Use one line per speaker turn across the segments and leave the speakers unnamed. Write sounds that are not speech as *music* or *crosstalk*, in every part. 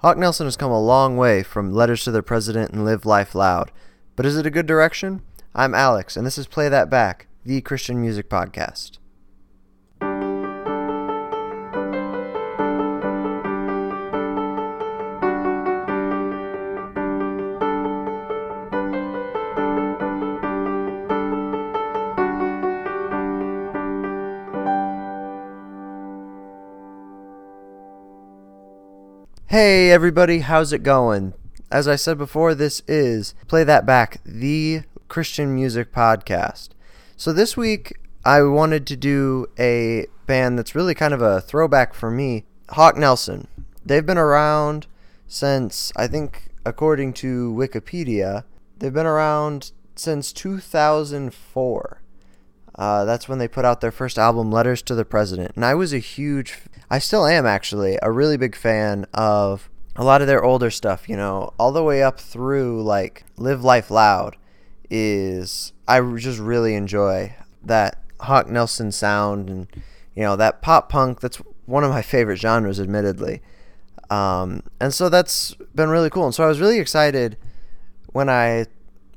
Hawk Nelson has come a long way from Letters to the President and Live Life Loud. But is it a good direction? I'm Alex, and this is Play That Back, the Christian music podcast. Hey everybody, how's it going? As I said before, this is Play That Back, the Christian music podcast. So this week I wanted to do a band that's really kind of a throwback for me, Hawk Nelson. They've been around since I think according to Wikipedia, they've been around since 2004. Uh, that's when they put out their first album, Letters to the President. And I was a huge, I still am actually, a really big fan of a lot of their older stuff, you know, all the way up through like Live Life Loud is, I just really enjoy that Hawk Nelson sound and, you know, that pop punk. That's one of my favorite genres, admittedly. Um, and so that's been really cool. And so I was really excited when I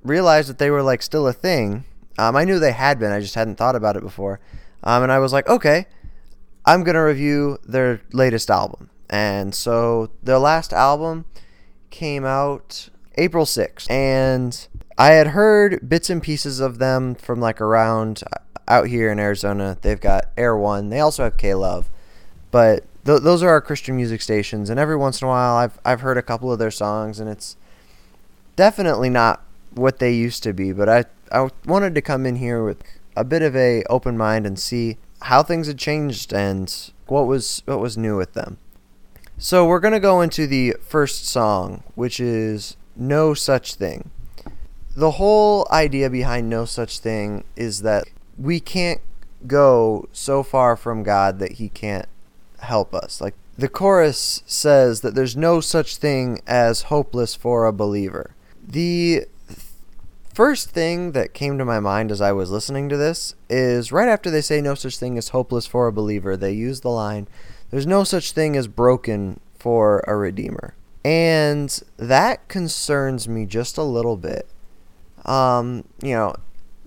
realized that they were like still a thing um, I knew they had been, I just hadn't thought about it before. Um, and I was like, okay, I'm going to review their latest album. And so their last album came out April 6th. And I had heard bits and pieces of them from like around uh, out here in Arizona. They've got Air One, they also have K Love. But th- those are our Christian music stations. And every once in a while, I've, I've heard a couple of their songs, and it's definitely not what they used to be. But I I wanted to come in here with a bit of a open mind and see how things had changed and what was what was new with them. So we're to go into the first song, which is No Such Thing. The whole idea behind No Such Thing is that we can't go so far from God that he can't help us. Like the chorus says that there's no such thing as hopeless for a believer. The first thing that came to my mind as I was listening to this is right after they say no such thing as hopeless for a believer, they use the line, there's no such thing as broken for a redeemer. And that concerns me just a little bit. Um, you know,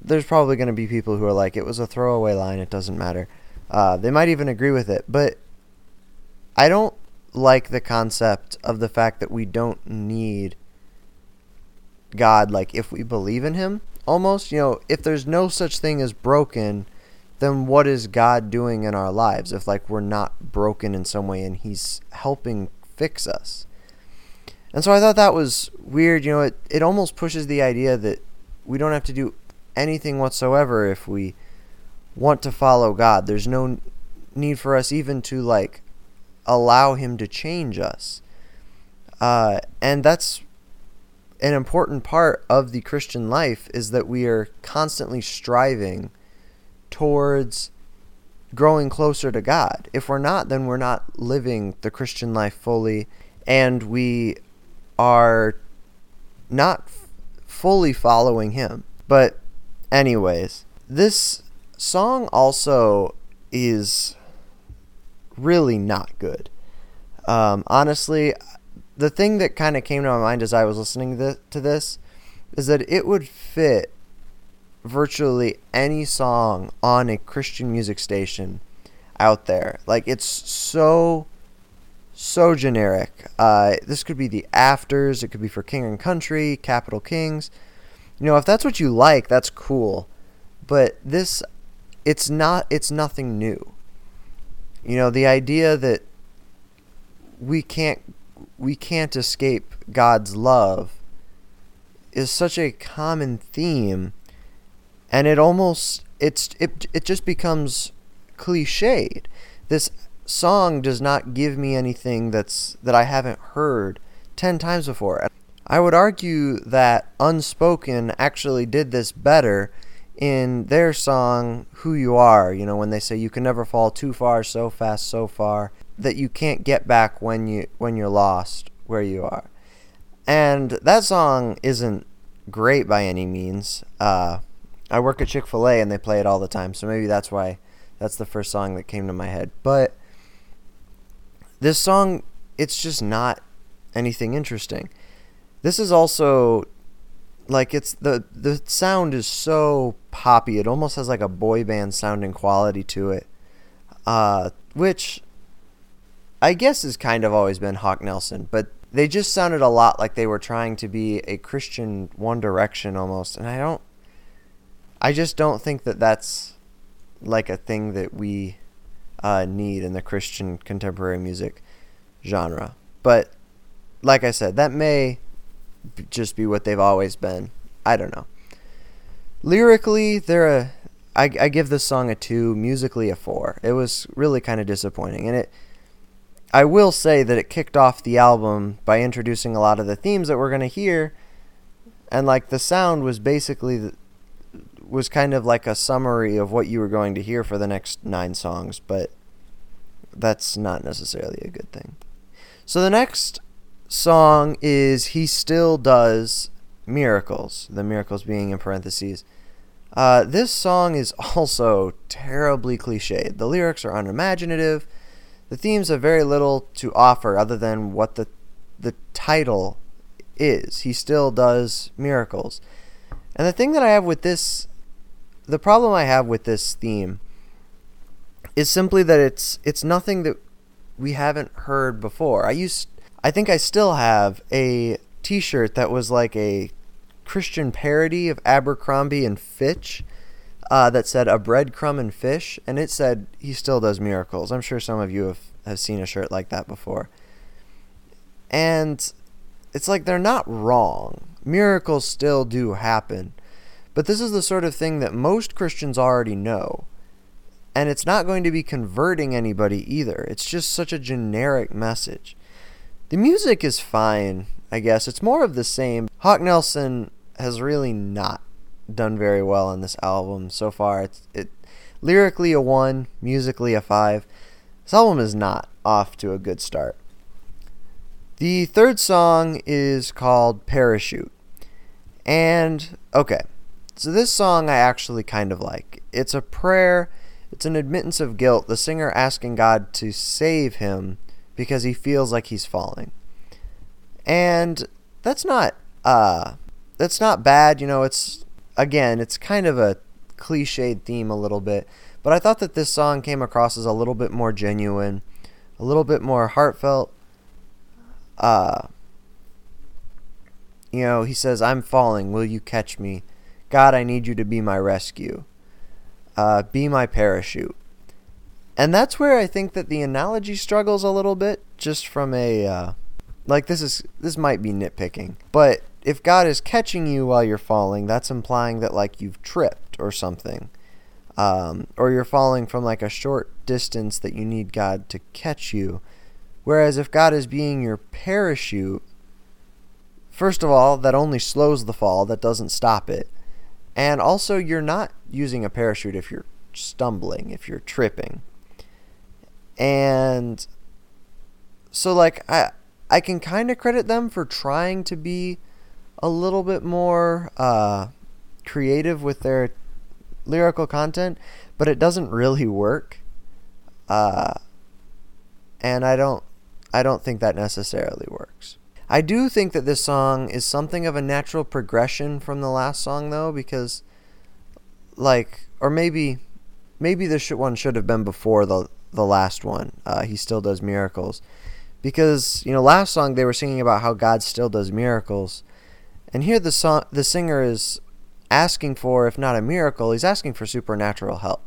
there's probably going to be people who are like, it was a throwaway line, it doesn't matter. Uh, they might even agree with it, but I don't like the concept of the fact that we don't need God like if we believe in him almost you know if there's no such thing as broken then what is God doing in our lives if like we're not broken in some way and he's helping fix us? And so I thought that was weird you know it it almost pushes the idea that we don't have to do anything whatsoever if we want to follow God. There's no need for us even to like allow him to change us. Uh, and that's an important part of the Christian life is that we are constantly striving towards growing closer to God. If we're not, then we're not living the Christian life fully, and we are not f- fully following Him. But, anyways, this song also is really not good. Um, honestly, the thing that kind of came to my mind as I was listening to this is that it would fit virtually any song on a Christian music station out there. Like it's so so generic. Uh, this could be the afters. It could be for King and Country, Capital Kings. You know, if that's what you like, that's cool. But this, it's not. It's nothing new. You know, the idea that we can't we can't escape God's love is such a common theme. And it almost it's it, it just becomes cliched. This song does not give me anything that's that I haven't heard 10 times before. I would argue that Unspoken actually did this better in their song Who You Are you know when they say you can never fall too far so fast so far that you can't get back when you when you're lost where you are. And that song isn't great by any means. Uh, I work at Chick Fil A and they play it all the time, so maybe that's why that's the first song that came to my head. But this song, it's just not anything interesting. This is also like it's the the sound is so poppy. It almost has like a boy band sounding quality to it, uh, which I guess has kind of always been Hawk Nelson. But they just sounded a lot like they were trying to be a Christian One Direction almost, and I don't. I just don't think that that's like a thing that we uh, need in the Christian contemporary music genre. But like I said, that may just be what they've always been. I don't know. Lyrically, they're a. I, I give this song a two. Musically, a four. It was really kind of disappointing, and it. I will say that it kicked off the album by introducing a lot of the themes that we're gonna hear, and like the sound was basically the, was kind of like a summary of what you were going to hear for the next nine songs, but that's not necessarily a good thing. So the next song is He Still Does Miracles, the miracles being in parentheses. Uh, this song is *laughs* also terribly cliched. The lyrics are unimaginative. The themes have very little to offer other than what the the title is. He still does miracles. And the thing that I have with this the problem I have with this theme is simply that it's it's nothing that we haven't heard before. I used I think I still have a t-shirt that was like a Christian parody of Abercrombie and Fitch uh, that said a breadcrumb and fish and it said he still does miracles. I'm sure some of you have, have seen a shirt like that before. And it's like they're not wrong. Miracles still do happen. But this is the sort of thing that most Christians already know. And it's not going to be converting anybody either. It's just such a generic message. The music is fine, I guess. It's more of the same. Hawk Nelson has really not done very well on this album so far. It's it lyrically a 1, musically a 5. This album is not off to a good start. The third song is called Parachute. And okay, so this song I actually kind of like. It's a prayer, it's an admittance of guilt, the singer asking God to save him because he feels like he's falling. And that's not uh that's not bad, you know, it's again, it's kind of a cliched theme a little bit, but I thought that this song came across as a little bit more genuine, a little bit more heartfelt. Uh you know, he says, "I'm falling, will you catch me?" God, I need you to be my rescue. Uh, be my parachute. And that's where I think that the analogy struggles a little bit, just from a uh, like this is this might be nitpicking, but if God is catching you while you're falling, that's implying that like you've tripped or something, um, or you're falling from like a short distance that you need God to catch you. Whereas if God is being your parachute, first of all, that only slows the fall, that doesn't stop it. And also, you're not using a parachute if you're stumbling, if you're tripping. And so, like, I, I can kind of credit them for trying to be a little bit more uh, creative with their lyrical content, but it doesn't really work. Uh, and I don't, I don't think that necessarily works. I do think that this song is something of a natural progression from the last song, though, because, like, or maybe, maybe this one should have been before the the last one. Uh, he still does miracles, because you know, last song they were singing about how God still does miracles, and here the song the singer is asking for, if not a miracle, he's asking for supernatural help.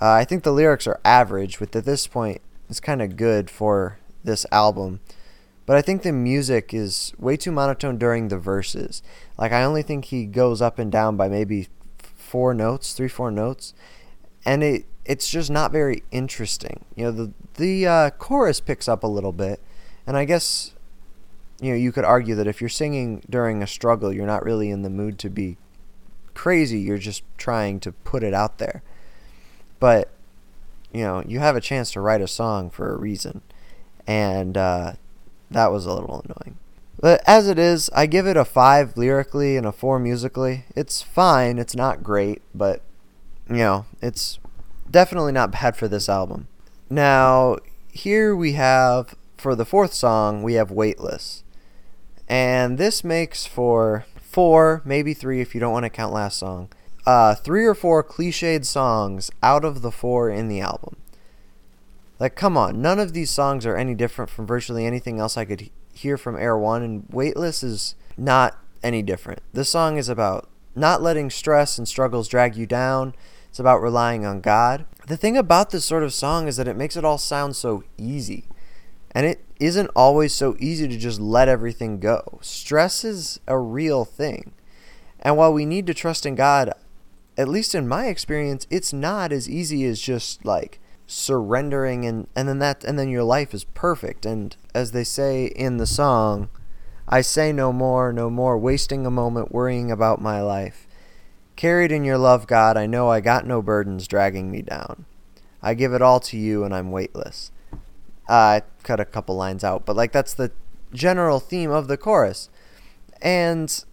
Uh, I think the lyrics are average, but at this point, it's kind of good for this album. But I think the music is way too monotone during the verses. Like I only think he goes up and down by maybe four notes, three four notes, and it it's just not very interesting. You know, the the uh, chorus picks up a little bit, and I guess you know you could argue that if you're singing during a struggle, you're not really in the mood to be crazy. You're just trying to put it out there. But you know, you have a chance to write a song for a reason, and uh, that was a little annoying. But as it is, I give it a 5 lyrically and a 4 musically. It's fine, it's not great, but, you know, it's definitely not bad for this album. Now, here we have for the fourth song, we have Weightless. And this makes for four, maybe three if you don't want to count last song, uh, three or four cliched songs out of the four in the album. Like, come on, none of these songs are any different from virtually anything else I could hear from Air One, and Weightless is not any different. This song is about not letting stress and struggles drag you down. It's about relying on God. The thing about this sort of song is that it makes it all sound so easy. And it isn't always so easy to just let everything go. Stress is a real thing. And while we need to trust in God, at least in my experience, it's not as easy as just like surrendering and, and then that and then your life is perfect. And as they say in the song, I say no more, no more wasting a moment worrying about my life. Carried in your love, God, I know I got no burdens dragging me down. I give it all to you and I'm weightless. Uh, I cut a couple lines out, but like that's the general theme of the chorus. And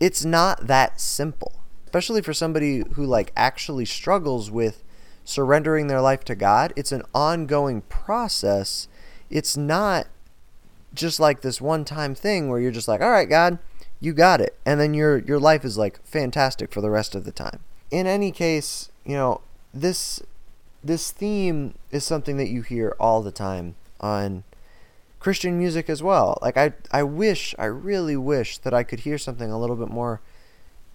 it's not that simple especially for somebody who like actually struggles with surrendering their life to God. It's an ongoing process. It's not just like this one-time thing where you're just like, "All right, God, you got it." And then your your life is like fantastic for the rest of the time. In any case, you know, this this theme is something that you hear all the time on Christian music as well. Like I I wish, I really wish that I could hear something a little bit more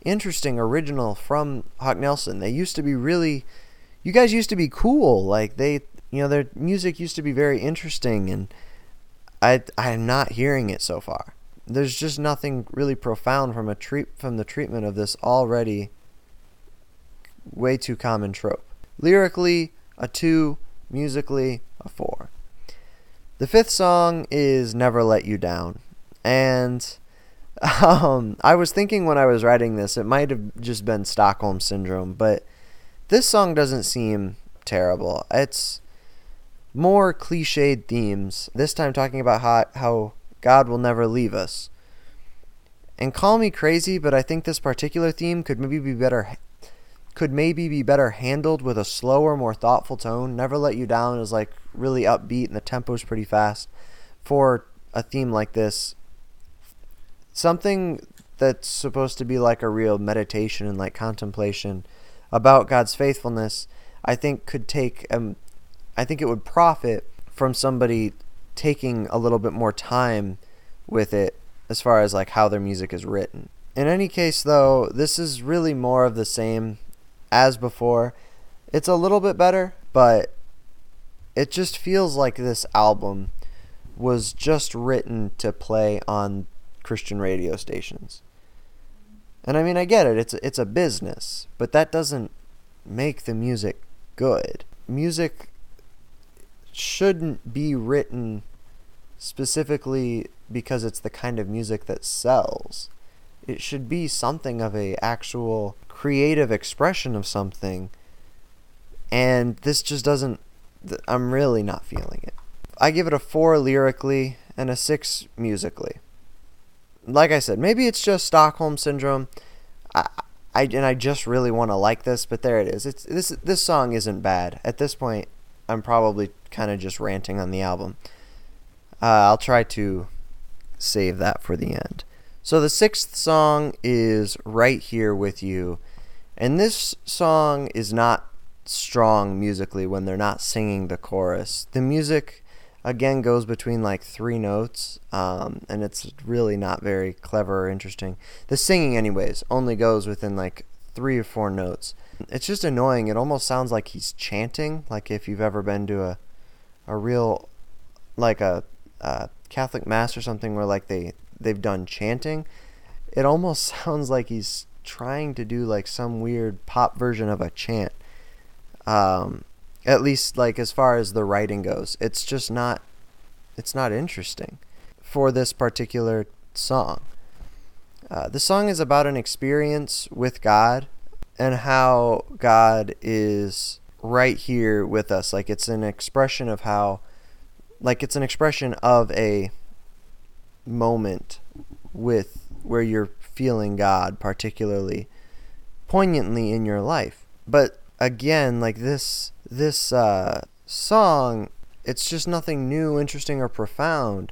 interesting original from Hawk Nelson. They used to be really you guys used to be cool. Like they you know, their music used to be very interesting and I I'm not hearing it so far. There's just nothing really profound from a treat from the treatment of this already way too common trope. Lyrically, a 2, musically, a 4. The fifth song is Never Let You Down. And *laughs* um, I was thinking when I was writing this, it might have just been Stockholm Syndrome, but this song doesn't seem terrible. It's more cliched themes, this time talking about how, how God will never leave us. And call me crazy, but I think this particular theme could maybe be better could maybe be better handled with a slower, more thoughtful tone. Never Let You Down is like really upbeat and the tempo's pretty fast. For a theme like this, something that's supposed to be like a real meditation and like contemplation about God's faithfulness, I think could take um I think it would profit from somebody taking a little bit more time with it as far as like how their music is written. In any case though, this is really more of the same as before. It's a little bit better, but it just feels like this album was just written to play on Christian radio stations. And I mean, I get it. It's it's a business, but that doesn't make the music good. Music shouldn't be written specifically because it's the kind of music that sells. It should be something of a actual creative expression of something. And this just doesn't I'm really not feeling it. I give it a 4 lyrically and a 6 musically like I said, maybe it's just Stockholm syndrome. I, I and I just really want to like this, but there it is. It's this this song isn't bad. At this point, I'm probably kind of just ranting on the album. Uh, I'll try to save that for the end. So the sixth song is Right Here with You. And this song is not strong musically when they're not singing the chorus. The music again goes between like three notes um, and it's really not very clever or interesting. The singing anyways only goes within like three or four notes. It's just annoying. It almost sounds like he's chanting like if you've ever been to a a real like a, a catholic mass or something where like they they've done chanting. It almost *laughs* sounds like he's trying to do like some weird pop version of a chant. Um, at least like as far as the writing goes it's just not it's not interesting for this particular song. Uh, the song is about an experience with god and how god is right here with us. Like it's an expression of how like it's an expression of a moment with where you're feeling god particularly poignantly in your life but again like this this uh, song it's just nothing new, interesting, or profound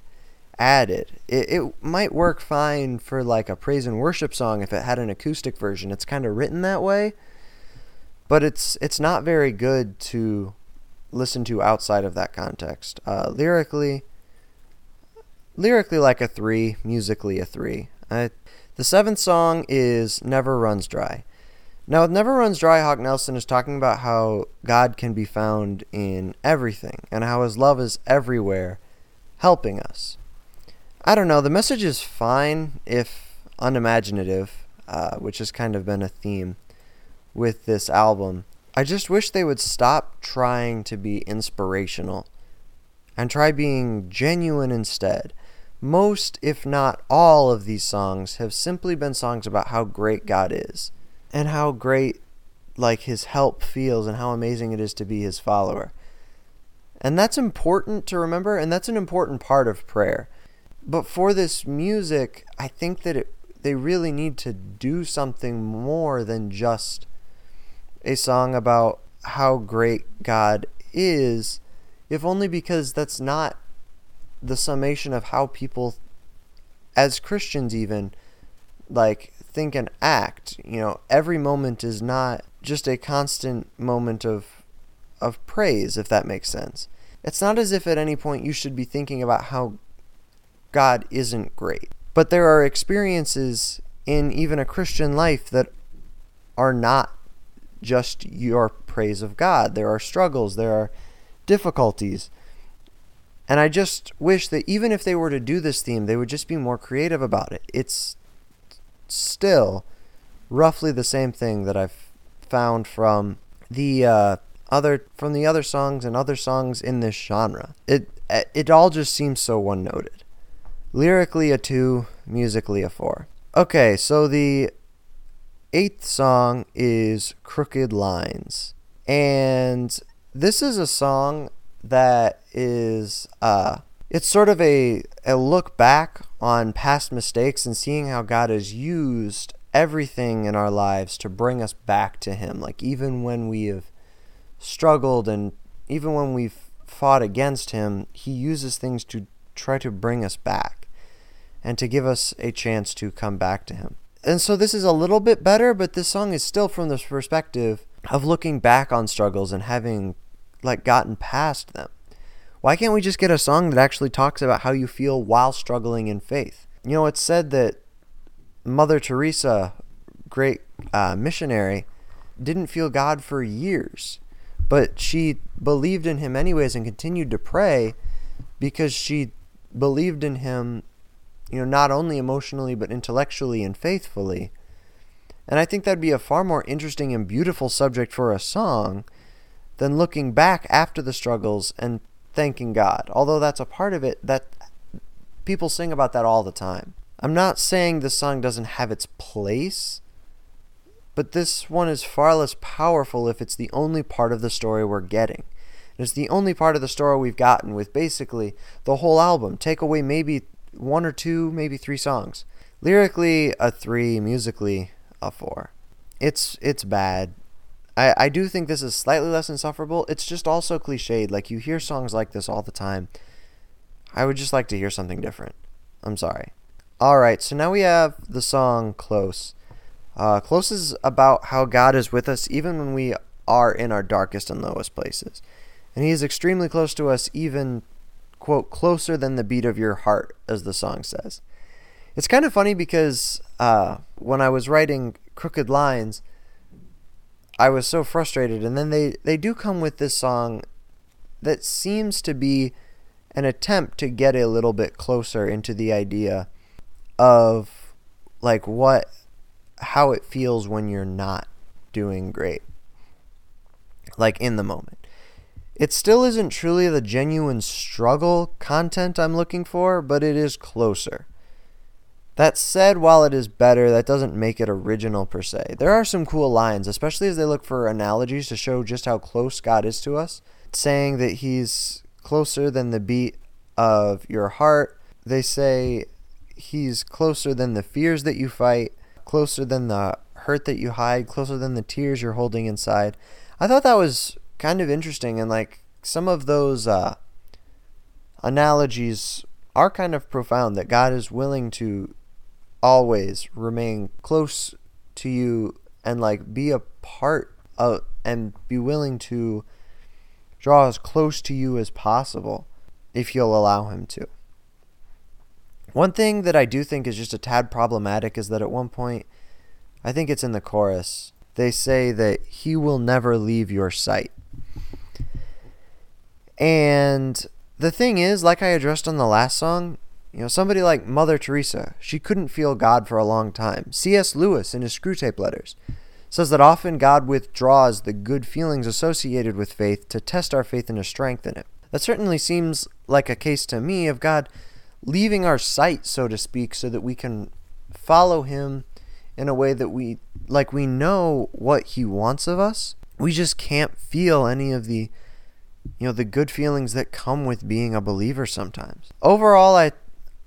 added. It, it might work fine for like a praise and worship song if it had an acoustic version. It's kind of written that way, but it's it's not very good to listen to outside of that context. Uh, lyrically, lyrically like a three, musically a three. I, the seventh song is "Never Runs Dry." Now, with Never Runs Dry, Hawk Nelson is talking about how God can be found in everything and how his love is everywhere, helping us. I don't know, the message is fine if unimaginative, uh, which has kind of been a theme with this album. I just wish they would stop trying to be inspirational and try being genuine instead. Most, if not all, of these songs have simply been songs about how great God is and how great like his help feels and how amazing it is to be his follower. And that's important to remember and that's an important part of prayer. But for this music, I think that it they really need to do something more than just a song about how great God is, if only because that's not the summation of how people as Christians even like think and act. You know, every moment is not just a constant moment of of praise, if that makes sense. It's not as if at any point you should be thinking about how God isn't great. But there are experiences in even a Christian life that are not just your praise of God. There are struggles, there are difficulties. And I just wish that even if they were to do this theme, they would just be more creative about it. It's still roughly the same thing that I've found from the uh, other from the other songs and other songs in this genre. It it all just seems so one noted. Lyrically a two, musically a four. Okay, so the eighth song is Crooked Lines. And this is a song that is uh it's sort of a, a look back on past mistakes and seeing how God has used everything in our lives to bring us back to Him. Like, even when we have struggled and even when we've fought against Him, He uses things to try to bring us back and to give us a chance to come back to Him. And so, this is a little bit better, but this song is still from this perspective of looking back on struggles and having like gotten past them. Why can't we just get a song that actually talks about how you feel while struggling in faith? You know, it's said that Mother Teresa, great uh, missionary, didn't feel God for years, but she believed in him anyways and continued to pray because she believed in him, you know, not only emotionally but intellectually and faithfully. And I think that'd be a far more interesting and beautiful subject for a song than looking back after the struggles and thanking God. Although that's a part of it that people sing about that all the time. I'm not saying the song doesn't have its place, but this one is far less powerful if it's the only part of the story we're getting. It's the only part of the story we've gotten with basically the whole album. Take away maybe one or two, maybe three songs. Lyrically, a three. Musically, a four. It's it's bad. I, I do think this is slightly less insufferable. It's just also cliched. Like, you hear songs like this all the time. I would just like to hear something different. I'm sorry. Alright, so now we have the song Close. Uh, Close is about how God is with us even when we are in our darkest and lowest places. And He is extremely close to us, even, quote, closer than the beat of your heart, as the song says. It's kind of funny because uh, when I was writing Crooked Lines, I was so frustrated. And then they, they do come with this song that seems to be an attempt to get a little bit closer into the idea of like what how it feels when you're not doing great like in the moment it still isn't truly the genuine struggle content i'm looking for but it is closer that said, while it is better, that doesn't make it original per se. There are some cool lines, especially as they look for analogies to show just how close God is to us, saying that He's closer than the beat of your heart. They say He's closer than the fears that you fight, closer than the hurt that you hide, closer than the tears you're holding inside. I thought that was kind of interesting, and like some of those uh, analogies are kind of profound that God is willing to always remain close to you and like be a part of and be willing to draw as close to you as possible if you'll allow him to. One thing that I do think is just a tad problematic is that at one point, I think it's in the chorus, they say that he will never leave your sight. And the thing is, like I addressed on the last song, you know, somebody like Mother Teresa, she couldn't feel God for a long time. C.S. Lewis, in his Screwtape Letters, says that often God withdraws the good feelings associated with faith to test our faith and to strengthen it. That certainly seems like a case to me of God leaving our sight, so to speak, so that we can follow Him in a way that we, like, we know what He wants of us. We just can't feel any of the, you know, the good feelings that come with being a believer sometimes. Overall, I,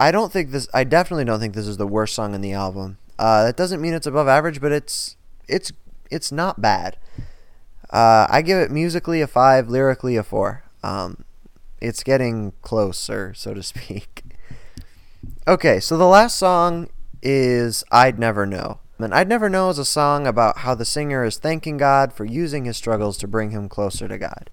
I don't think this, I definitely don't think this is the worst song in the album. Uh, that doesn't mean it's above average, but it's it's it's not bad. Uh, I give it musically a five, lyrically a four. Um, it's getting closer, so to *laughs* speak. Okay, so the last song is I'd Never Know. And I'd Never Know is a song about how the singer is thanking God for using his struggles to bring him closer to God.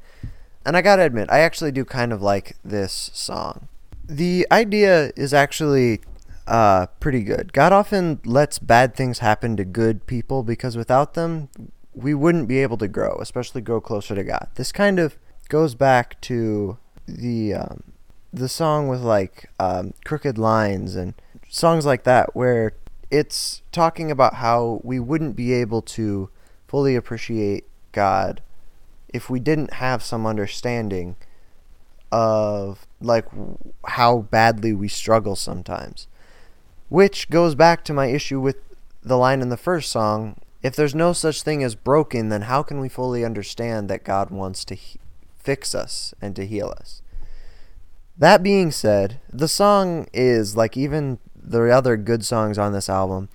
And I gotta admit, I actually do kind of like this song. The idea is actually uh, pretty good. God often lets bad things happen to good people because without them, we wouldn't be able to grow, especially grow closer to God. This kind of goes back to the um, the song with like um, crooked lines and songs like that, where it's talking about how we wouldn't be able to fully appreciate God if we didn't have some understanding of like how badly we struggle sometimes. Which goes back to my issue with the line in the first song if there's no such thing as broken, then how can we fully understand that God wants to he- fix us and to heal us? That being said, the song is, like even the other good songs on this album,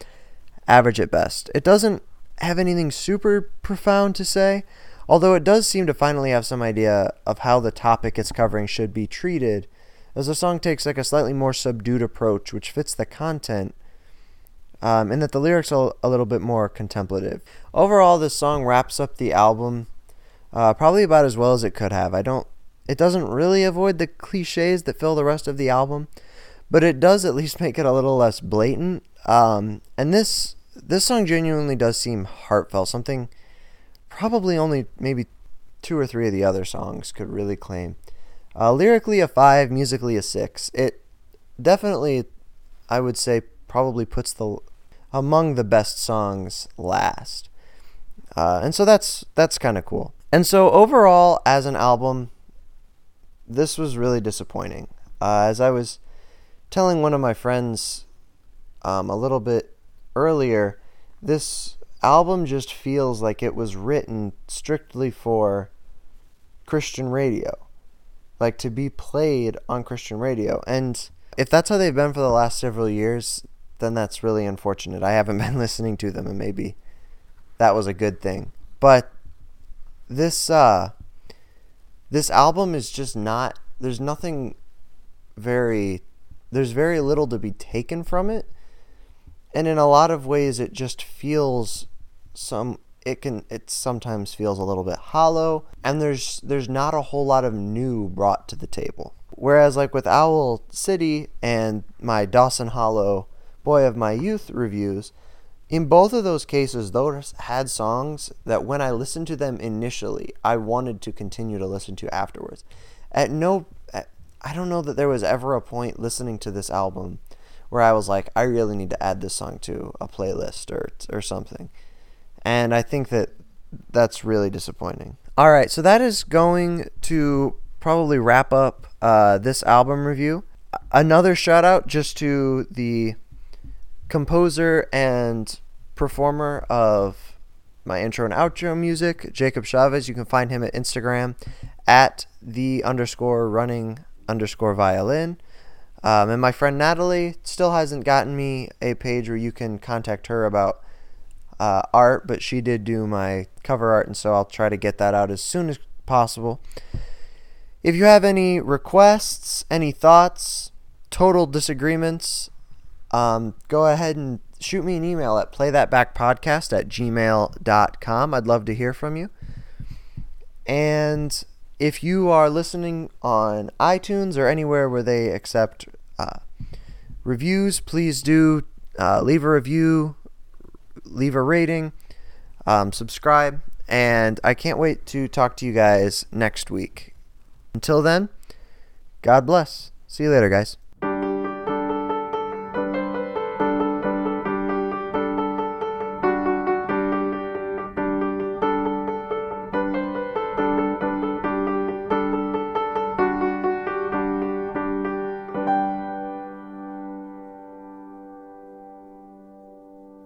average at best. It doesn't have anything super profound to say, although it does seem to finally have some idea of how the topic it's covering should be treated as the song takes like a slightly more subdued approach, which fits the content, um, and that the lyrics are a little bit more contemplative. Overall, this song wraps up the album uh, probably about as well as it could have. I don't. It doesn't really avoid the cliches that fill the rest of the album, but it does at least *laughs* make it a little less blatant. Um, and this this song genuinely does seem heartfelt. Something probably only maybe two or three of the other songs could really claim. Uh, lyrically a five, musically a six. It definitely, I would say, probably puts the among the best songs last, uh, and so that's that's kind of cool. And so overall, as an album, this was really disappointing. Uh, as I was telling one of my friends um, a little bit earlier, this album just feels like it was written strictly for Christian radio like to be played on Christian radio. And if that's how they've been for the last several years, then that's really unfortunate. I haven't *laughs* been listening to them and maybe that was a good thing. But this uh this album is just not there's nothing very there's very little to be taken from it. And in a lot of ways it just feels some it can it sometimes feels a little bit hollow and there's there's not a whole lot of new brought to the table. Whereas like with owl city and my dawson hollow boy of my youth reviews in both of those cases those had songs that when i listened to them initially i wanted to continue to listen to afterwards. At no i don't know that there was ever a point listening to this album where i was like i really need to add this song to a playlist or or something and I think that that's really disappointing. All right, so that is going to probably wrap up uh, this album review. Another shout out just to the composer and performer of my intro and outro music, Jacob Chavez. You can find him at Instagram at the underscore running underscore violin. Um, and my friend Natalie still hasn't gotten me a page where you can contact her about uh, art, but she did do my cover art, and so I'll try to get that out as soon as possible. If you have any requests, any thoughts, total disagreements, um, go ahead and shoot me an email at playthatbackpodcast at gmail.com. I'd love to hear from you. And if you are listening on iTunes or anywhere where they accept uh, reviews, please do uh, leave a review, leave a rating, um, subscribe, and I can't wait to talk to you guys next week. Until then, God bless. See you later, guys.